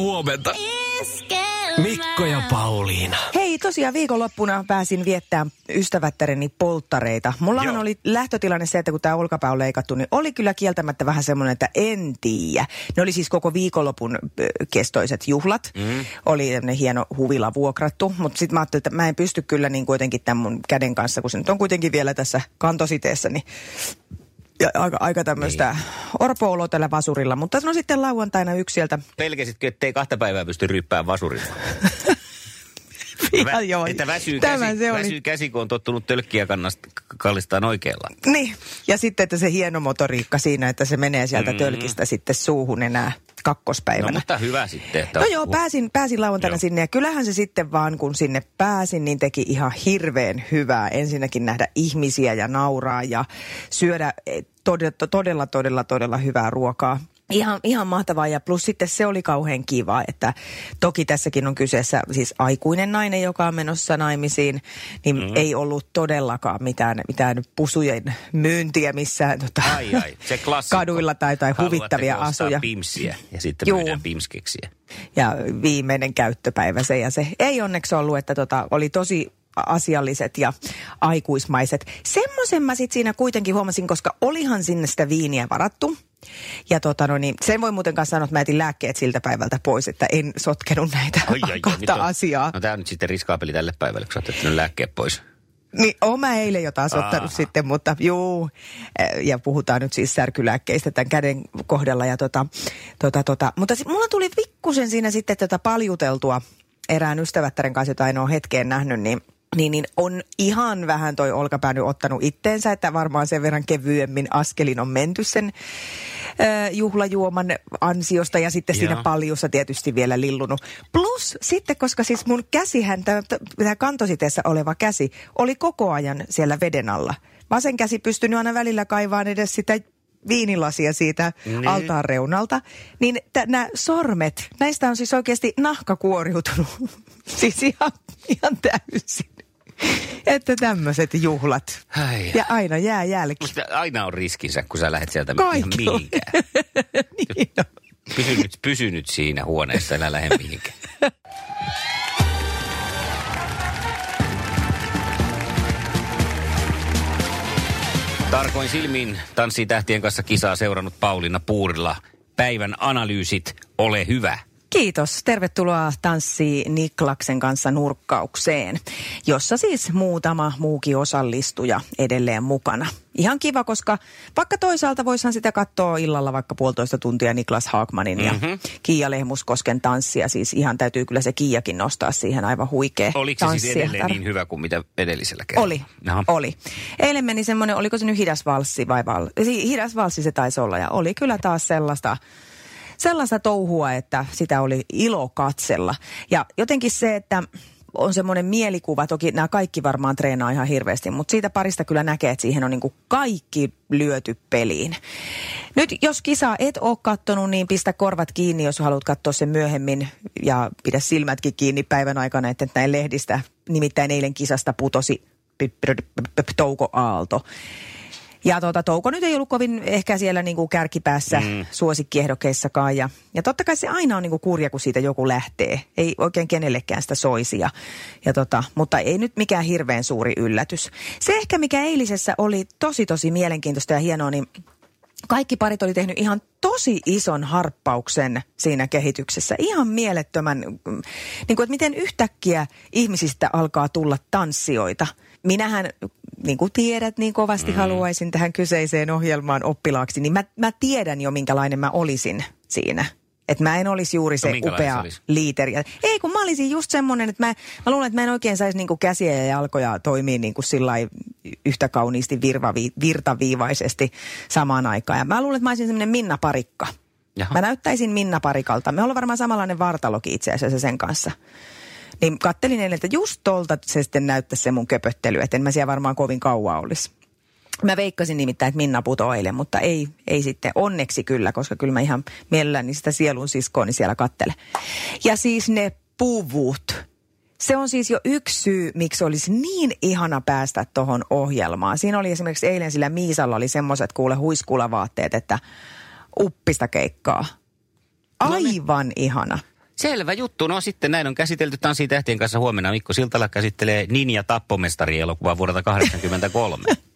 huomenta. Mikko ja Pauliina. Hei, tosiaan viikonloppuna pääsin viettämään ystävättäreni polttareita. Mullahan Joo. oli lähtötilanne se, että kun tämä olkapää on leikattu, niin oli kyllä kieltämättä vähän semmoinen, että en tiedä. Ne oli siis koko viikonlopun kestoiset juhlat. Mm. Oli tämmöinen hieno huvila vuokrattu, mutta sitten mä ajattelin, että mä en pysty kyllä niin kuitenkin tämän mun käden kanssa, kun se nyt on kuitenkin vielä tässä kantositeessä, niin ja aika, aika tämmöistä niin. orpo tällä vasurilla. Mutta no sitten lauantaina yksi sieltä Pelkäsitkö, ettei kahta päivää pysty ryppään vasurilla? Ihan joo. Että väsyy Tämä käsi, se oli. väsyy käsi, kun on tottunut tölkkiä kannasta kallistaan oikealla. Niin, ja sitten, että se hieno motoriikka siinä, että se menee sieltä mm. tölkistä sitten suuhun enää kakkospäivänä. No mutta hyvä sitten. Että No joo, pääsin, pääsin lauantaina Joo. sinne ja kyllähän se sitten vaan kun sinne pääsin, niin teki ihan hirveän hyvää. Ensinnäkin nähdä ihmisiä ja nauraa ja syödä eh, todella, todella, todella, todella hyvää ruokaa. Ihan, ihan mahtavaa ja plus sitten se oli kauhean kiva, että toki tässäkin on kyseessä siis aikuinen nainen, joka on menossa naimisiin, niin mm. ei ollut todellakaan mitään, mitään pusujen myyntiä missään tota, Ai ai, se kaduilla tai, tai huvittavia asuja. pimsiä ja sitten Juu. myydään pimskeksiä. ja viimeinen käyttöpäivä se ja se. Ei onneksi ollut, että tota, oli tosi asialliset ja aikuismaiset. Semmoisen mä sit siinä kuitenkin huomasin, koska olihan sinne sitä viiniä varattu. Ja tota no niin, sen voi muuten kanssa sanoa, että mä jätin lääkkeet siltä päivältä pois, että en sotkenut näitä Ai, ai, ai, kahta on- asiaa. No tää on nyt sitten riskaapeli tälle päivälle, kun sä oot lääkkeet pois. Niin, oon mä eilen jo taas ottanut Aha. sitten, mutta juu. Ja puhutaan nyt siis särkylääkkeistä tämän käden kohdalla. Ja tota, tota, tota. Mutta sit, mulla tuli pikkusen siinä sitten tätä paljuteltua erään ystävättären kanssa, jota en ole hetkeen nähnyt, niin niin, niin on ihan vähän toi olkapää nyt ottanut itteensä, että varmaan sen verran kevyemmin askelin on menty sen ö, juhlajuoman ansiosta ja sitten siinä Joo. paljussa tietysti vielä lillunut. Plus sitten, koska siis mun käsihän, tämä kantositeessä oleva käsi, oli koko ajan siellä veden alla. Vasen käsi pystynyt aina välillä kaivaan edes sitä viinilasia siitä Niin. niin. altaan reunalta, niin t- nämä sormet, näistä on siis oikeasti nahka kuoriutunut. siis ihan, ihan täysin. Että tämmöiset juhlat. Ai. Ja aina jää jälki. Mutta aina on riskinsä, kun sä lähdet sieltä on. mihinkään. niin on. Pysy nyt, pysy nyt siinä huoneessa, älä lähde mihinkään. Tarkoin silmin tanssii tähtien kanssa kisaa seurannut Pauliina Puurilla. Päivän analyysit, ole hyvä. Kiitos. Tervetuloa Tanssi Niklaksen kanssa nurkkaukseen, jossa siis muutama muukin osallistuja edelleen mukana. Ihan kiva, koska vaikka toisaalta voisihan sitä katsoa illalla vaikka puolitoista tuntia Niklas Haakmanin mm-hmm. ja Kiia Lehmuskosken tanssia. Siis ihan täytyy kyllä se Kiiakin nostaa siihen aivan huikea Oliko se siis edelleen niin hyvä kuin mitä edellisellä kerralla? Oli, Jaha. oli. Eilen meni semmoinen, oliko se nyt hidas valssi vai val... Hidas valssi se taisi olla ja oli kyllä taas sellaista, sellaista touhua, että sitä oli ilo katsella. Ja jotenkin se, että on semmoinen mielikuva, toki nämä kaikki varmaan treenaa ihan hirveästi, mutta siitä parista kyllä näkee, että siihen on niin kaikki lyöty peliin. Nyt jos kisaa et ole kattonut, niin pistä korvat kiinni, jos haluat katsoa sen myöhemmin ja pidä silmätkin kiinni päivän aikana, että näin lehdistä. Nimittäin eilen kisasta putosi Touko Aalto. Ja tuota, Touko nyt ei ollut kovin ehkä siellä niinku kärkipäässä mm. suosikkiehdokkeissakaan. Ja, ja totta kai se aina on niinku kurja, kun siitä joku lähtee. Ei oikein kenellekään sitä soisi. Ja, ja tota, mutta ei nyt mikään hirveän suuri yllätys. Se ehkä, mikä eilisessä oli tosi tosi mielenkiintoista ja hienoa, niin kaikki parit oli tehnyt ihan tosi ison harppauksen siinä kehityksessä. Ihan mielettömän, mm, niin kuin, että miten yhtäkkiä ihmisistä alkaa tulla tanssijoita. Minähän, niin kuin tiedät, niin kovasti mm. haluaisin tähän kyseiseen ohjelmaan oppilaaksi, niin mä, mä tiedän jo, minkälainen mä olisin siinä. Että mä en olisi juuri se No, se upea olisi? liiteri. Ei, kun mä olisin just semmoinen, että mä, mä luulen, että mä en oikein saisi niinku käsiä ja jalkoja toimia niinku yhtä kauniisti virvavi, virtaviivaisesti samaan aikaan. Ja mä luulen, että mä olisin semmoinen Minna Parikka. Jaha. Mä näyttäisin Minna Parikalta. Me ollaan varmaan samanlainen vartalokin itse asiassa sen kanssa. Niin kattelin eilen, että just tolta se sitten näyttäisi se mun köpöttely, että en mä siellä varmaan kovin kauan olisi. Mä veikkasin nimittäin, että Minna putoi eilen, mutta ei, ei sitten onneksi kyllä, koska kyllä mä ihan mielelläni sitä sielun siskooni siellä kattele. Ja siis ne puvut. Se on siis jo yksi syy, miksi olisi niin ihana päästä tuohon ohjelmaan. Siinä oli esimerkiksi eilen sillä Miisalla oli semmoiset kuule huiskulavaatteet, että uppista keikkaa. Aivan ihana. Selvä juttu. No sitten näin on käsitelty Tanssi tähtien kanssa huomenna. Mikko Siltala käsittelee Ninja Tappomestari elokuvaa vuodelta 1983.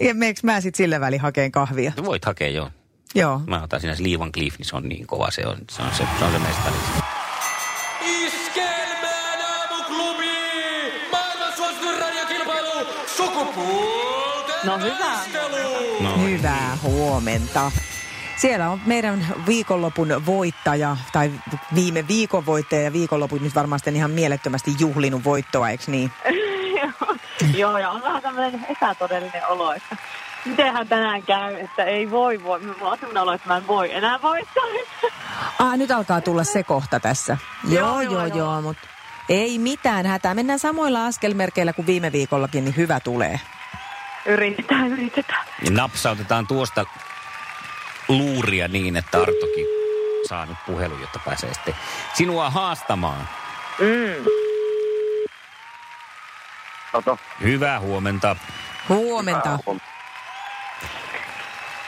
Ja meneekö mä sitten sillä väliin hakeen kahvia? Voit hakea jo. Joo. Mä otan siinä se Liivan Cliff, niin se on niin kova. Se on se, on se, se, on se mestari. Iskelmään aamuklubi! Maailman suosituin radiokilpailu! Sukupuolten No hyvä. No, Hyvää huomenta. Siellä on meidän viikonlopun voittaja, tai viime viikon voittaja, ja viikonlopun nyt varmasti ihan mielettömästi juhlinut voittoa, eikö niin? Joo, ja on vähän tämmöinen epätodellinen olo, että mitenhän tänään käy, että ei voi voi. Mulla on sellainen olo, että mä en voi enää voittaa. Ah, nyt alkaa tulla se kohta tässä. Joo, Joo, joo, joo, mutta ei mitään hätää. Mennään samoilla askelmerkeillä kuin viime viikollakin, niin hyvä tulee. Yritetään, yritetään. niin napsautetaan tuosta luuria niin, että Artokin saa nyt puhelun, jotta pääsee sitten sinua haastamaan. Mm. Kato. Hyvää huomenta. Huomenta.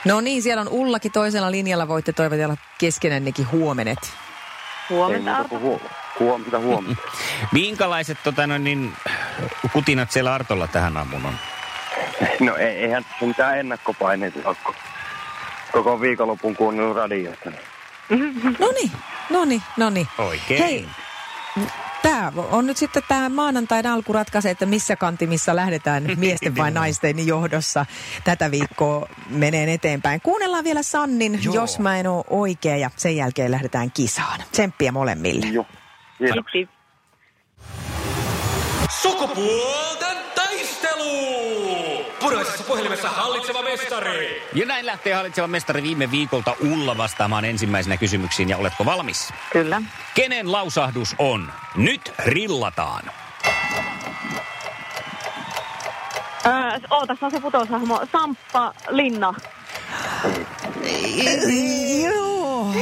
No niin, siellä on Ullakin toisella linjalla. Voitte toivotella keskenännekin huomenet. Huomenta, huom- huomenta, huomenta. Minkälaiset tota, no, niin, kutinat siellä Artolla tähän aamuun on? No ei, eihän tässä mitään ennakkopaineita ole, kun koko viikonlopun kuunnellut radiosta. No niin, no niin, no niin. Oikein. Hei, tämä on nyt sitten tämä maanantain alku ratkaisee, että missä kantimissa lähdetään miesten vai naisten johdossa. Tätä viikkoa menee eteenpäin. Kuunnellaan vielä Sannin, Joo. jos mä en ole oikea ja sen jälkeen lähdetään kisaan. Tsemppiä molemmille. Joo. Kiitos. Yksi. Sukupuolten taistelu! Puraisessa puhelimessa hallitseva mestari! Ja näin lähtee hallitseva mestari viime viikolta Ulla vastaamaan ensimmäisenä kysymyksiin. Ja oletko valmis? Kyllä. Kenen lausahdus on? Nyt rillataan. Öö, oo, tässä on se putoushahmo. Samppa Linna.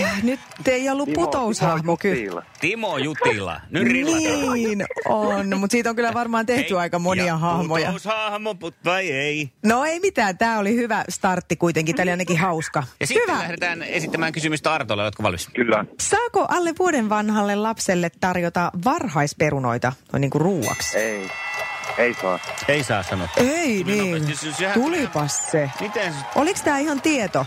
Joo, nyt ei ollut Timo- putoushahmo Timo kyllä. Timo Jutila. Nyt rillataan. Niin on, mutta siitä on kyllä varmaan tehty Hei, aika monia ja hahmoja. Putoushahmo, put vai ei? No ei mitään, tämä oli hyvä startti kuitenkin, tämä oli ainakin hauska. Ja sitten hyvä. lähdetään esittämään kysymystä Artolle. Oletko valmis? Kyllä. Saako alle vuoden vanhalle lapselle tarjota varhaisperunoita noin niin kuin ruuaksi? Ei. Ei saa. Ei saa sanoa. Ei niin, nopeasti. Sehän- tulipas se. Miten se... Oliko tämä ihan tieto?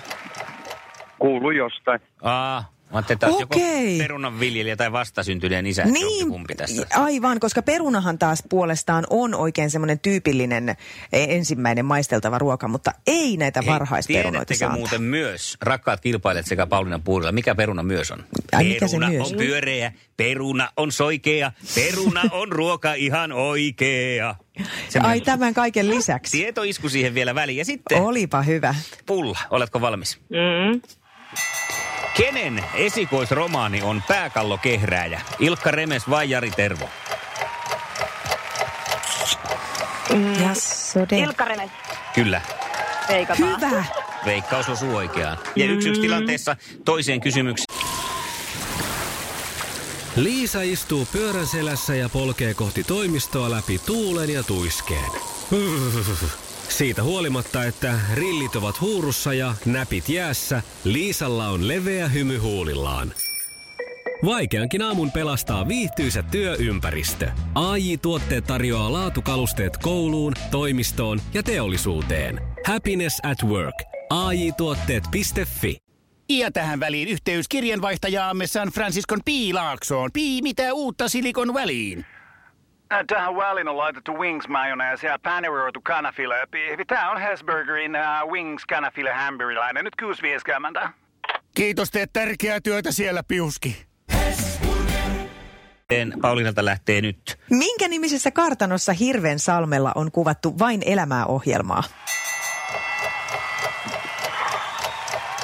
Kuulu jostain. Aa, mä ajattelin, että joko Okei. perunanviljelijä tai vastasyntyneen isä. Niin, Kumpi tässä? aivan, koska perunahan taas puolestaan on oikein semmoinen tyypillinen eh, ensimmäinen maisteltava ruoka, mutta ei näitä Hei, varhaisperunoita saa. muuten myös, rakkaat kilpailijat sekä Pauliina Puurilla, mikä peruna myös on? Ai, mikä se peruna myös? on pyöreä, peruna on soikea, peruna on ruoka ihan oikea. Ai Semmoinen tämän kaiken lisäksi. Tietoisku siihen vielä väliin. Ja sitten, Olipa hyvä. Pulla, oletko valmis? Mm. Kenen esikoisromaani on Pääkallokehrääjä? Ilkka Remes vai Jari Tervo? Sode. Ilkka Remes. Kyllä. Veikataan. Hyvä. Veikkaus osuu oikeaan. Ja yksi yksi tilanteessa toiseen kysymykseen. Liisa istuu pyörän selässä ja polkee kohti toimistoa läpi tuulen ja tuiskeen. Siitä huolimatta, että rillit ovat huurussa ja näpit jäässä, Liisalla on leveä hymy huulillaan. Vaikeankin aamun pelastaa viihtyisä työympäristö. AI Tuotteet tarjoaa laatukalusteet kouluun, toimistoon ja teollisuuteen. Happiness at work. AI Tuotteet.fi Ja tähän väliin yhteys kirjanvaihtajaamme San Franciscon Piilaaksoon. Pii, mitä uutta Silikon väliin? Äh, Tähän väliin on laitettu wings mayonnaise ja paneroitu kanafila. Tämä on Hesburgerin uh, wings kanafila hamburilainen. Nyt 6.50. Kiitos, teet tärkeää työtä siellä, Piuski. Pauliinalta lähtee nyt. Minkä nimisessä kartanossa Hirven salmella on kuvattu vain elämää ohjelmaa?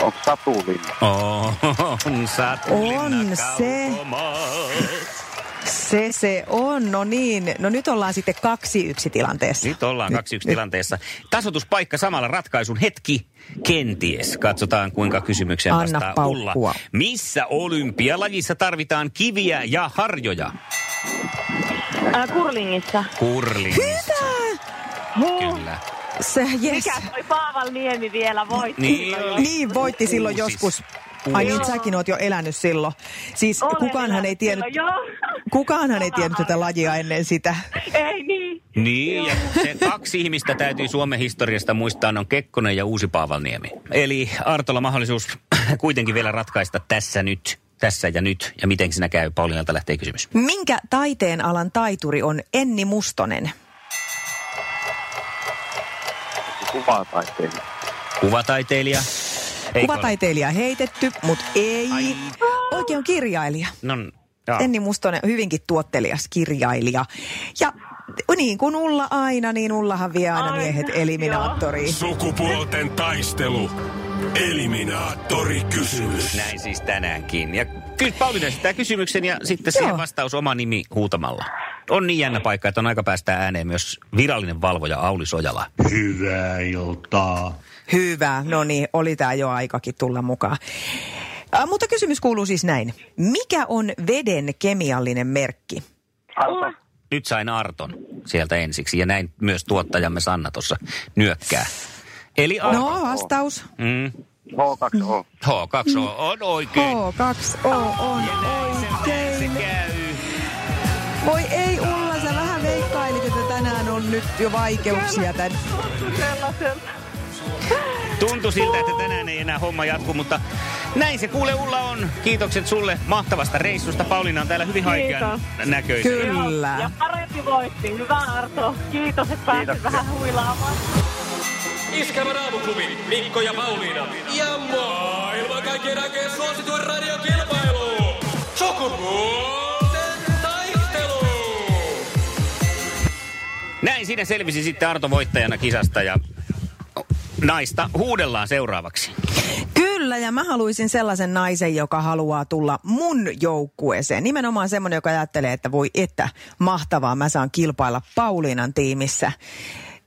Onko Satulinna? On Satulinna On se. Se se on, no niin. No nyt ollaan sitten kaksi yksi tilanteessa. Nyt ollaan 2-1 tilanteessa. Tasotuspaikka samalla ratkaisun hetki. Kenties. Katsotaan, kuinka kysymykseen Anna vastaa paukkua. Ulla. Missä olympialajissa tarvitaan kiviä ja harjoja? Ää, kurlingissa. Kurlingissa. Huh. Kyllä. Se, yes. Mikä toi Paaval Niemi vielä voitti? Niin. Niin, voitti silloin joskus. Ai niin, säkin oot jo elänyt silloin. Siis Olen kukaanhan ei tiennyt, silloin, joo. kukaanhan ei tiennyt tätä lajia ennen sitä. Ei niin. Niin, ja se kaksi ihmistä täytyy Suomen historiasta muistaa, on Kekkonen ja Uusi Paavalniemi. Eli Artolla mahdollisuus kuitenkin vielä ratkaista tässä nyt, tässä ja nyt. Ja miten sinä käy? Pauliinalta lähtee kysymys. Minkä taiteen alan taituri on Enni Mustonen? Kuvataiteilija. Kuvataiteilija. Ole? Kuvataiteilija heitetty, mutta ei. Ai. Oikein on kirjailija. No, joo. Enni Mustonen, hyvinkin tuottelias kirjailija. Ja niin kuin Ulla aina, niin Ullahan vie aina Aina, miehet eliminaattoriin. Sukupuolten taistelu. Eliminaattori kysymys. Näin siis tänäänkin. Ja kyllä Pauliina esittää kysymyksen ja sitten siihen Joo. vastaus oma nimi huutamalla. On niin jännä paikka, että on aika päästää ääneen myös virallinen valvoja Auli Sojala. Hyvää iltaa. Hyvä, no niin, oli tämä jo aikakin tulla mukaan. Äh, mutta kysymys kuuluu siis näin. Mikä on veden kemiallinen merkki? Arto. Nyt sain Arton sieltä ensiksi ja näin myös tuottajamme Sanna tuossa nyökkää. Eli Arton. No, vastaus. Mm. H2O. H2O on oikein. H2O on Se oikein. käy. Voi ei Ulla, sä vähän veikkailit, että tänään on nyt jo vaikeuksia tän. Tuntui siltä, että tänään ei enää homma jatku, mutta näin se kuule Ulla on. Kiitokset sulle mahtavasta reissusta. Pauliina on täällä hyvin haikean näköisiä. Kyllä. Ja parempi voitti. Hyvä Arto. Kiitos, että pääsit Kiitoksia. vähän huilaamaan. Iskävä raamuklubi, Mikko ja Pauliina. Ja maailman kaikkien aikeen suosituen radiokilpailu. Sukupuolten taistelu. Näin siinä selvisi sitten Arto voittajana kisasta ja naista huudellaan seuraavaksi. Kyllä, ja mä haluaisin sellaisen naisen, joka haluaa tulla mun joukkueeseen. Nimenomaan semmoinen, joka ajattelee, että voi että, mahtavaa, mä saan kilpailla Pauliinan tiimissä.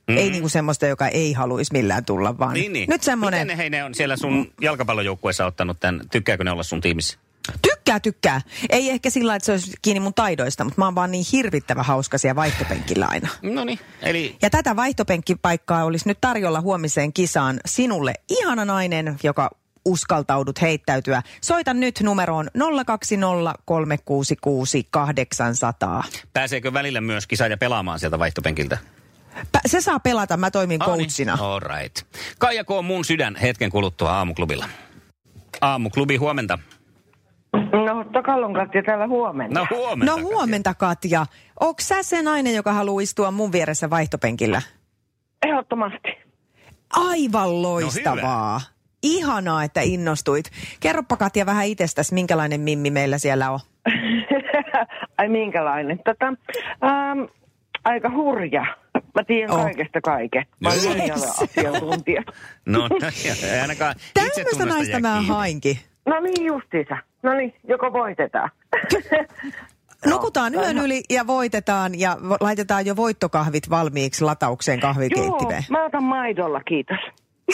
Mm. Ei niinku semmoista, joka ei haluaisi millään tulla, vaan Niin, niin. nyt semmoinen... Miten ne, hei, ne on siellä sun jalkapallojoukkueessa ottanut tämän? Tykkääkö ne olla sun tiimissä? Tykkää, tykkää. Ei ehkä sillä että se olisi kiinni mun taidoista, mutta mä oon vaan niin hirvittävä hauska siellä vaihtopenkillä aina. No niin, eli Ja tätä vaihtopenkkipaikkaa olisi nyt tarjolla huomiseen kisaan sinulle ihana nainen, joka uskaltaudut heittäytyä. Soita nyt numeroon 020366800. pääseekö välillä myös kisaaja pelaamaan sieltä vaihtopenkiltä? Pä- Se saa pelata, mä toimin coachina. All right. Kaija K. mun sydän hetken kuluttua aamuklubilla. Aamuklubi, huomenta. No, Tokallon Katja täällä huomenna. No huomenta. No huomenta Katja. Onko sä se nainen, joka haluaa istua mun vieressä vaihtopenkillä? Ehdottomasti. Aivan loistavaa. Ihanaa, että innostuit. Kerropa Katja vähän itsestäsi, minkälainen mimmi meillä siellä on. Ai minkälainen? Tätä, ähm, aika hurja. Mä tiedän Oh. kaikesta kaiken. Mä yes. asiantuntija. No, ei ainakaan Tämmöistä naista mä hainkin. No niin justiinsa. No niin, joko voitetaan. Nukutaan yön yli ja voitetaan ja vo- laitetaan jo voittokahvit valmiiksi lataukseen Joo, kahvikeittimeen. mä otan maidolla, kiitos.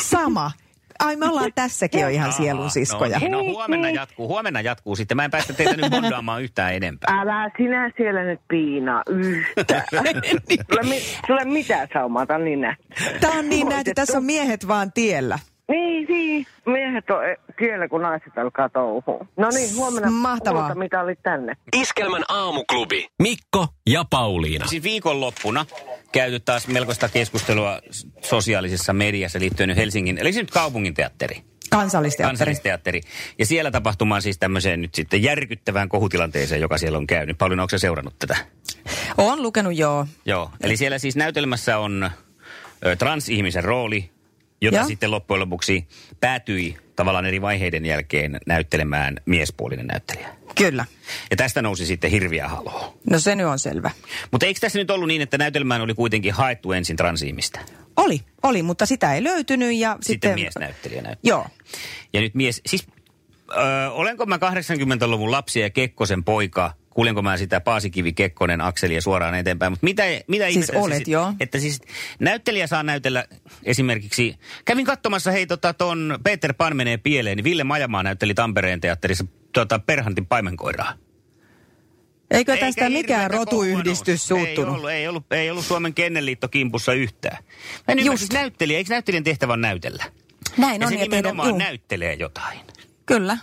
Sama. Ai me ollaan tässäkin jo ihan sielun Aa, siskoja. No, niin, no Niin, huomenna niin. jatkuu, huomenna jatkuu sitten. Mä en päästä teitä nyt bondaamaan yhtään enempää. Älä sinä siellä nyt piinaa yhtään. sulle, mi- sulle mitään saumaa, tää on niin nähty. Tää on niin nähty, tässä on miehet vaan tiellä. Niin. Miehet on eh, tiellä, kun naiset alkaa touhua. No niin, huomenna Mahtavaa. kulta, mitä olit tänne. Iskelmän aamuklubi, Mikko ja Pauliina. Siis viikonloppuna käyty taas melkoista keskustelua sosiaalisessa mediassa liittyen Helsingin, eli se nyt kaupungin teatteri. Kansallisteatteri. Kansallisteatteri. Ja siellä tapahtumaan siis tämmöiseen nyt sitten järkyttävään kohutilanteeseen, joka siellä on käynyt. Pauliina, onko se seurannut tätä? Oon lukenut joo. Joo. Eli siellä siis näytelmässä on transihmisen rooli, jota Ja? sitten loppujen lopuksi päätyi tavallaan eri vaiheiden jälkeen näyttelemään miespuolinen näyttelijä. Kyllä. Ja tästä nousi sitten hirviä haloo. No se nyt on selvä. Mutta eikö tässä nyt ollut niin, että näytelmään oli kuitenkin haettu ensin transihmistä? Oli, oli, mutta sitä ei löytynyt ja Sitten, sitten... miesnäyttelijä näyttää. Joo. Ja nyt mies, siis ö, olenko mä 80-luvun lapsi ja Kekkosen poika, kuulenko mä sitä Paasikivi Kekkonen akselia suoraan eteenpäin, mutta mitä, mitä Siis se olet, sit- joo. Että siis näyttelijä saa näytellä esimerkiksi, kävin katsomassa hei tota ton Peter Pan menee pieleen, niin Ville Majamaa näytteli Tampereen teatterissa tota Perhantin paimenkoiraa. Eikö Eikä tästä mikään rotuyhdistys suuttunut? Ei ollut, ei ollut, ei ollut Suomen Kennelliitto kimpussa yhtään. Mä en Just. siis näyttelijä, eikö näyttelijän tehtävä näytellä? Näin Ja on. se ja tehdä- nimenomaan juu, näyttelee jotain. Kyllä.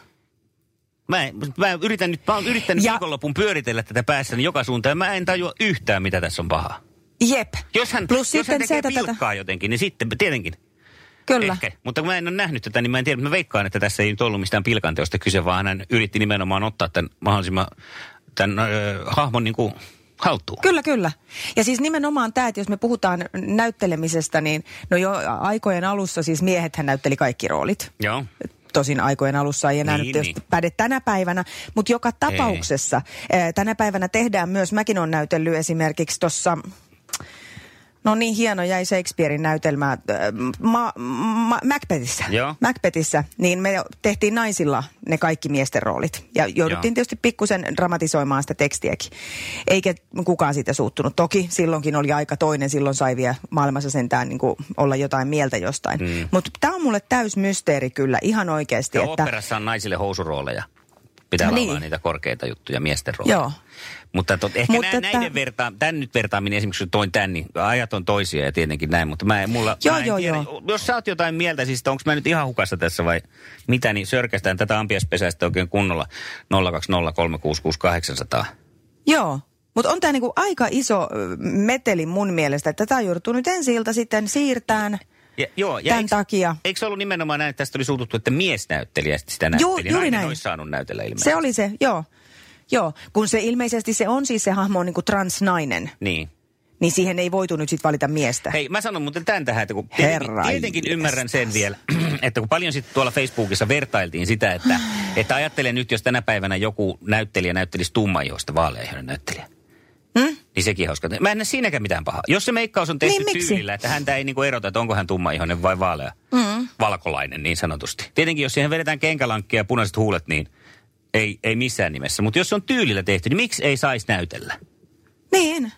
Mä, en- mä yritän nyt, mä oon yrittänyt Ja- viikonlopun pyöritellä tätä päässäni joka suuntaan mä en tajua yhtään, mitä tässä on pahaa. Jep. Jos hän, Plus jos sitten hän tekee se, että pilkkaa jotenkin, niin sitten tietenkin. Kyllä. Ehkä. Mutta kun mä en ole nähnyt tätä, niin mä en tiedä. Mä veikkaan, että tässä ei nyt ollut mistään pilkanteosta kyse, vaan hän yritti nimenomaan ottaa tämän mahdollisimman tämän ö, hahmon niin kuin haltuun. Kyllä, kyllä. Ja siis nimenomaan tämä, että jos me puhutaan näyttelemisestä, niin no jo aikojen alussa siis miehethän näytteli kaikki roolit. Joo. Tosin aikojen alussa ei enää Niin, nyt niin. päde tänä päivänä, mutta joka tapauksessa ää, tänä päivänä tehdään myös, mäkin olen näytellyt esimerkiksi tuossa, no niin hieno jäi Shakespearein näytelmä äh, ma, ma, Macbethissä. Joo. Macbethissä, niin me tehtiin naisilla ne kaikki miesten roolit. Ja jouduttiin Joo. tietysti pikkusen dramatisoimaan sitä tekstiäkin. Eikä kukaan siitä suuttunut. Toki silloinkin oli aika toinen, silloin sai vielä maailmassa sentään niin olla jotain mieltä jostain. Mm. Mutta tämä on mulle täys mysteeri kyllä, ihan oikeasti. Ja että, operassa on naisille housurooleja. Pitää Niin. laulaa niitä korkeita juttuja miesten rooleja. Joo. Mutta tot, ehkä Mutta nä, että- näiden vertaa, tämän nyt vertaaminen esimerkiksi kun toin tämän, niin ajat on toisia ja tietenkin näin, mutta mä en, mulla, Joo, mä en joo, tiedä, joo. jos sä oot jotain mieltä, siis onko mä nyt ihan hukassa tässä vai mitä, niin sörkästään tätä ampiaspesäistä oikein kunnolla 020366800. Joo. Mutta on tämä niinku aika iso meteli mun mielestä, että tätä joutuu nyt ensi ilta sitten siirtään. Ja, joo, ja Tän eikö, takia. Eikö se ollut nimenomaan näin, että tästä oli suututtu, että miesnäyttelijä sitä näytteli? juuri Nainen näin. olisi saanut näytellä ilmeisesti. Se oli se, joo. Joo, kun se ilmeisesti se on siis se hahmo on niinku transnainen, Niin. niin siihen ei voitu nyt sitten valita miestä. Hei, mä sanon muuten tämän tähän, että kun tietenkin, Herra tietenkin jestas. ymmärrän sen vielä, että kun paljon sitten tuolla Facebookissa vertailtiin sitä, että, että ajattele nyt, jos tänä päivänä joku näyttelijä näyttelisi tummaihoista vaaleaihoinen näyttelijä. Hmm? Niin sekin hauska. Mä en näe siinäkään mitään pahaa. Jos se meikkaus on tehty Niin, miksi? tyylillä, että häntä ei niinku erota, että onko hän tummaihoinen vai vaalea, Mm. valkolainen niin sanotusti. Tietenkin jos siihen vedetään kenkälankkia ja punaiset huulet, niin ei, ei missään nimessä. Mutta jos se on tyylillä tehty, niin miksi ei saisi näytellä? Niin.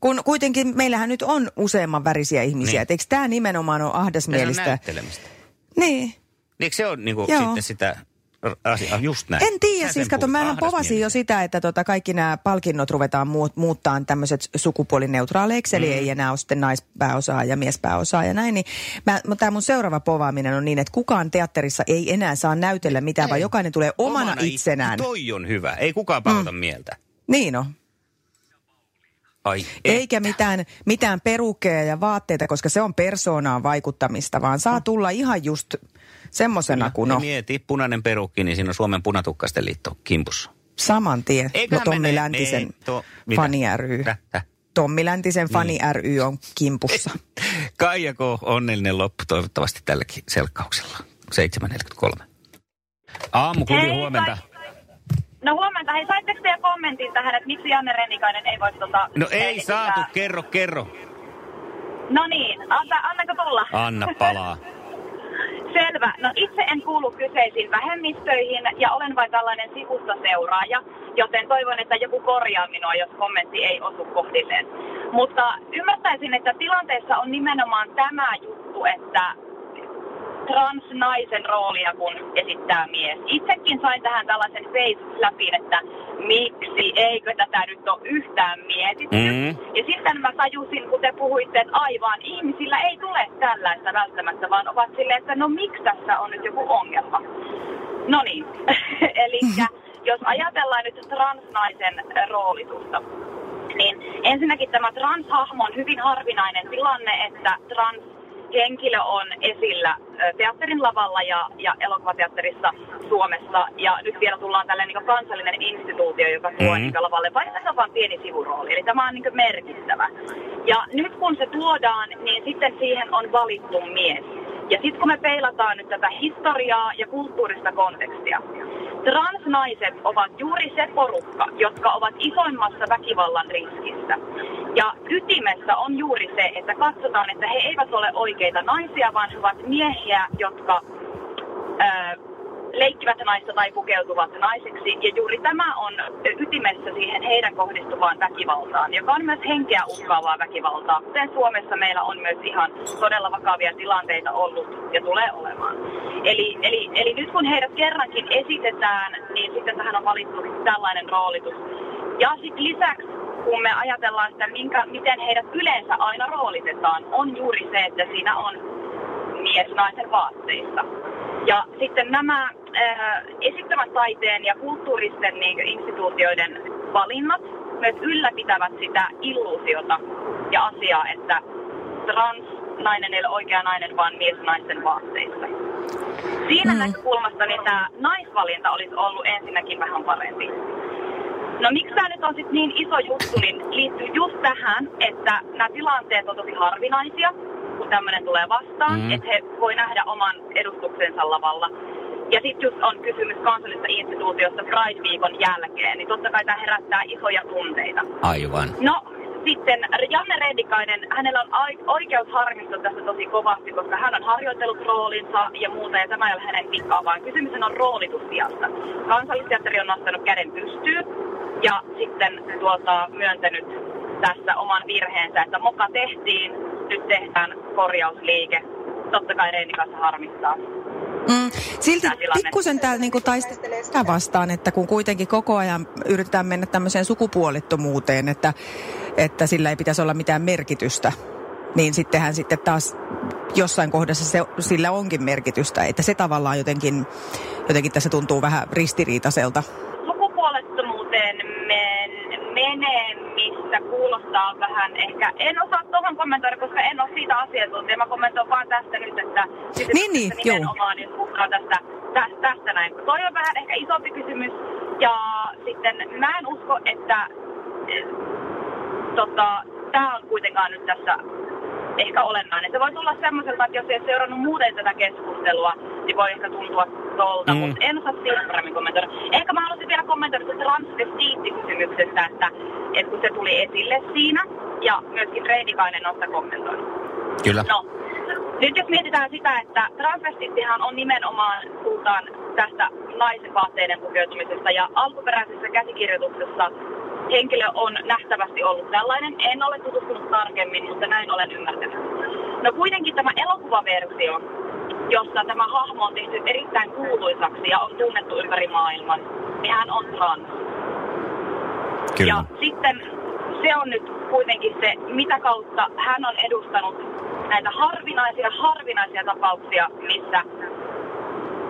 Kun kuitenkin meillähän nyt on useamman värisiä ihmisiä. Niin. Eikö tämä nimenomaan ole Ja se on ahdasmielistä? näyttelemistä. Niin. Niin Eikö se ole niinku sitten sitä asiaa, just näin? En tiedä, siis kato, mähän povasin jo sitä, että tota, kaikki nämä palkinnot ruvetaan muut, muuttaa tämmöiset sukupuolineutraaleiksi, eli Mm. ei enää ole sitten naispääosaa ja miespääosaa ja näin. Niin mä, tämä mun seuraava povaaminen on niin, että kukaan teatterissa ei enää saa näytellä mitään, vaan jokainen tulee omana, itse- itsenään. Toi on hyvä. Ei kukaan pakota mm. mieltä. Niin on. Ai, Eikä mitään, mitään perukkeja ja vaatteita, koska se on persoonaan vaikuttamista, vaan saa tulla ihan just semmosena kuin on. Mieti, punainen perukki, niin siinä on Suomen punatukkaisten liitto kimpussa. Saman tien. No, Tommi mene- Läntisen ei, to- mitä? Fani ry. Täh. Tommi Läntisen Fani ry on kimpussa. Kaijako, onnellinen loppu toivottavasti tälläkin selkkauksella. 7.43. Aamuklubi Hei, huomenta. No huomenta. Hei, saitteko te kommentin tähän, että miksi Janne Rennikainen ei voi tota... No ei saatu, kerro, kerro. No niin, anna, annako tulla? Anna palaa. Selvä. No itse en kuulu kyseisiin vähemmistöihin ja olen vain tällainen sivustoseuraaja, joten toivon, että joku korjaa minua, jos kommentti ei osu kohdilleen. Mutta ymmärtäisin, että tilanteessa on nimenomaan tämä juttu, että transnaisen roolia, kun esittää mies. Itsekin sain tähän tällaisen face-läpin, että miksi, eikö tätä nyt ole yhtään mietitty. Mm. Ja sitten mä tajusin, kun te puhuitte, että aivan, ihmisillä ei tule tällaista välttämättä, vaan ovat silleen, että no miksi tässä on nyt joku ongelma. No niin, eli jos ajatellaan nyt transnaisen roolitusta, niin ensinnäkin tämä transhahmo on hyvin harvinainen tilanne, että trans henkilö on esillä teatterin lavalla ja, ja elokuvateatterissa Suomessa. Ja nyt vielä tullaan tällainen niin kansallinen instituutio, joka tuo Mhm. mm. niin lavalle, vaikka se on vain pieni sivurooli. Eli tämä on niin merkittävä. Ja nyt kun se tuodaan, niin sitten siihen on valittu mies. Ja sitten kun me peilataan nyt tätä historiaa ja kulttuurista kontekstia, transnaiset ovat juuri se porukka, jotka ovat isoimmassa väkivallan riskissä. Ja ytimessä on juuri se, että katsotaan, että he eivät ole oikeita naisia, vaan he ovat miehiä, jotka ää, leikkivät naista tai pukeutuvat naiseksi. Ja juuri tämä on ytimessä siihen heidän kohdistuvaan väkivaltaan, joka on myös henkeä uhkaavaa väkivaltaa. Kuten Suomessa meillä on myös ihan todella vakavia tilanteita ollut ja tulee olemaan. Eli, eli, eli nyt kun heidät kerrankin esitetään, niin sitten tähän on valittu tällainen roolitus. Ja sitten lisäksi kun me ajatellaan sitä, minkä, miten heidät yleensä aina roolitetaan, on juuri se, että siinä on mies naisen vaatteissa. Ja sitten nämä äh, esittävän taiteen ja kulttuuristen niin, instituutioiden valinnat myös ylläpitävät sitä illuusiota ja asiaa, että trans nainen ei ole oikea nainen, vaan mies naisten vaatteissa. Siinä mm. näkökulmasta niin tämä naisvalinta olisi ollut ensinnäkin vähän parempi. No miksi tämä nyt on sitten niin iso juttu, niin liittyy just tähän, että nämä tilanteet on tosi harvinaisia, kun tämmöinen tulee vastaan, mm. että he voi nähdä oman edustuksensa lavalla. Ja sitten just on kysymys kansallisesta instituutiosta Pride-viikon jälkeen, niin totta kai tämä herättää isoja tunteita. Aivan. No, sitten Janne Redikainen, hänellä on oikeus harmistua tässä tosi kovasti, koska hän on harjoitellut roolinsa ja muuta, ja tämä ei ole hänen vikaa, vaan kysymys on roolitussiasta. Kansallisteatteri on nostanut käden pystyyn, ja sitten tuota, myöntänyt tässä oman virheensä, että moka tehtiin, nyt tehdään korjausliike. Totta kai Reini kanssa harmittaa. Mm, silti pikkusen täällä niinku taistelee sitä vastaan, että kun kuitenkin koko ajan yritetään mennä tämmöiseen sukupuolittomuuteen, että, että sillä ei pitäisi olla mitään merkitystä, niin sittenhän sitten taas jossain kohdassa se, sillä onkin merkitystä, että se tavallaan jotenkin, jotenkin tässä tuntuu vähän ristiriitaiselta. Kuulostaa vähän ehkä, en osaa tuohon kommentoida, koska en ole siitä asiantuntija. Mä kommentoin vaan tästä nyt, että niin, niin, nimenomaan nyt puhutaan tästä, tästä, tästä näin. Toi on vähän ehkä isompi kysymys ja sitten mä en usko, että eh, tota, tämä on kuitenkaan nyt tässä ehkä olennainen. Se voi tulla semmoiselta, että jos ei seurannut muuten tätä keskustelua, niin voi ehkä tuntua tolta, mm. mutta en osaa siitä paremmin kommentoida. Ehkä mä haluaisin vielä kommentoida tästä transvestiitti-kysymyksestä, että, että kun se tuli esille siinä, ja myöskin Reidikainen on sitä kommentoinut. Kyllä. No, nyt jos mietitään sitä, että transvestittihan on nimenomaan, puhutaan tästä naisen vaatteiden pukeutumisesta, ja alkuperäisessä käsikirjoituksessa henkilö on nähtävästi ollut tällainen. En ole tutustunut tarkemmin, mutta näin olen ymmärtänyt. No kuitenkin tämä elokuvaversio, jossa tämä hahmo on tehty erittäin kuuluisaksi ja on tunnettu ympäri maailman, niin hän on trans. Kyllä. Ja sitten se on nyt kuitenkin se, mitä kautta hän on edustanut näitä harvinaisia, harvinaisia tapauksia, missä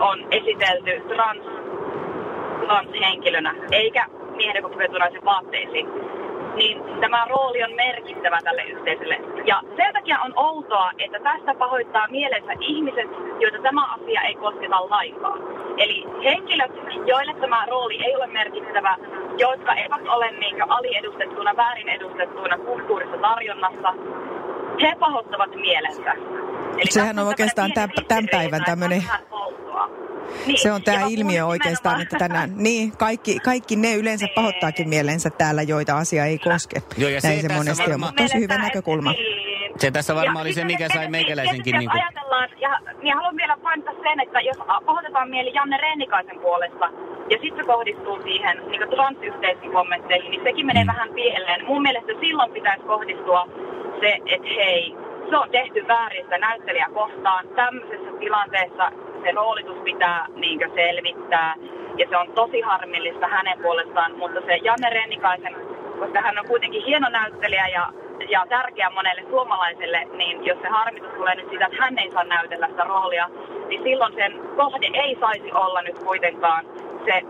on esitelty trans, transhenkilönä, eikä miehen pukeutunaisen vaatteisiin, niin tämä rooli on merkittävä tälle yhteisölle. Ja sen takia on outoa, että tästä pahoittaa mielensä ihmiset, joita tämä asia ei kosketa lainkaan. Eli henkilöt, joille tämä rooli ei ole merkittävä, jotka eivät ole niin aliedustettuna, väärin edustettuina kulttuurissa tarjonnassa, he pahoittavat mielensä. Eli Sehän on oikeastaan tämän, tämän päivän tämmöinen... Niin. Se on tämä ilmiö oikeastaan, että tänään, niin, kaikki, kaikki ne yleensä niin. pahoittaakin mielensä täällä, joita asia ei koske. Joo, ja Näin se, se monesti varma... on, mutta tosi hyvä näkökulma. Niin. Se tässä varmaan oli se, mikä sai meikäläisenkin... Niin kuin... ajatellaan, ja niin haluan vielä painottaa sen, että jos pahoitetaan mieli Janne Rennikaisen puolesta, ja sitten se kohdistuu siihen niin transyhteisön kommentteihin, niin sekin menee mm. vähän pieleen. Mun mielestä silloin pitäisi kohdistua se, että hei, se on tehty väärin sitä näyttelijä kohtaan. Tämmöisessä tilanteessa se roolitus pitää niin selvittää. Ja se on tosi harmillista hänen puolestaan, mutta se Janne Rennikaisen, koska hän on kuitenkin hieno näyttelijä ja, ja tärkeä monelle suomalaiselle, niin jos se harmitus tulee nyt siitä, että hän ei saa näytellä sitä roolia, niin silloin sen kohde ei saisi olla nyt kuitenkaan se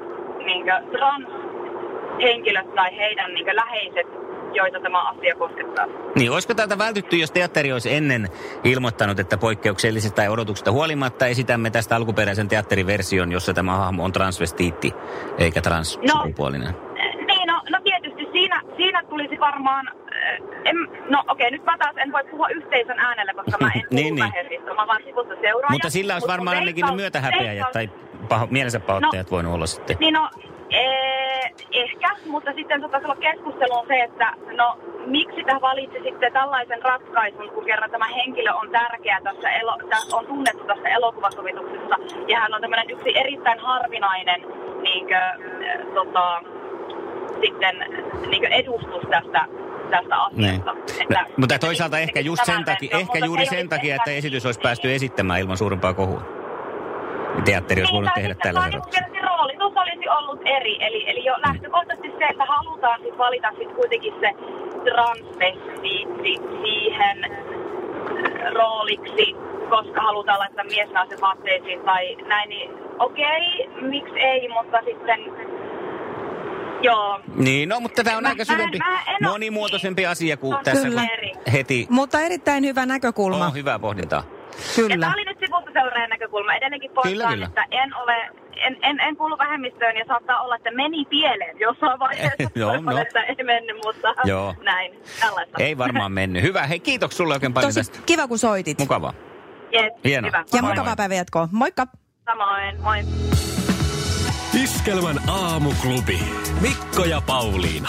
niin trans-henkilöt tai heidän niin läheiset joita tämä asia koskettaa. Niin, olisiko täältä vältytty, jos teatteri olisi ennen ilmoittanut, että poikkeuksellisesta tai odotuksesta huolimatta esitämme tästä alkuperäisen teatteriversion, jossa tämä hahmo on transvestiitti eikä transsukupuolinen? No, niin, no, no tietysti siinä, siinä tulisi varmaan eh, en, no okei, okay, nyt mä taas en voi puhua yhteisön äänellä, koska mä en niin, niin. mä vaan sivusta seuraaja. Mutta sillä olisi varmaan ainakin ne myötähäpeäjät tai paho, mielensä pahoittajat no, voinut olla sitten. Niin no, ee, ehkä, mutta sitten se taisi olla keskusteluun se, että no miksi te valitsisitte tällaisen ratkaisun, kun kerran tämä henkilö on tärkeä tässä, elo, tässä on tunnettu tässä elokuvasovituksessa ja hän on tämmöinen yksi erittäin harvinainen niinkö, äh, tota, sitten niinkö edustus tästä tästä asiasta. Niin. Että, No, mutta toisaalta ehkä just sen takia, verran, ehkä juuri sen takia, että esitys olisi päästy esittämään ilman suurempaa kohua. Teatteri olisi voinut tai tehdä sitten tällaisen ratkaisun. Niin ollut eri. Eli, eli jo lähtökohtaisesti se, että halutaan sit valita sit kuitenkin se transvestiitti siihen rooliksi, koska halutaan laittaa miesnaisen vaatteisiin tai näin, niin okei, miksi ei, mutta sitten joo. Niin, no mutta tämä on Mä- aika mä- syvempi, mä en oo- monimuotoisempi asia kuin Se on tässä kyllä kun eri. heti Mutta erittäin hyvä näkökulma. on hyvää pohdintaa. Ja Kyllä. tämä oli nyt sivustaseuraajan näkökulma. Edelleenkin poistaan, Kyllä, kyllä. että en ole, en, en, en kuulu vähemmistöön ja saattaa olla, että meni pieleen jossain vaiheessa. Joo, no. että ei mennyt, mutta Joo. näin. Tällaista. Ei varmaan mennyt. Hyvä, hei kiitos sulle oikein paljon Tosi tästä. kiva, kun soitit. Mukavaa. Yes, Hienoa. Hyvä. Ja Moi, mukavaa moi. päivänjatkoa. Moikka! Samoin, moi. Iskelmän aamuklubi. Mikko ja Pauliina.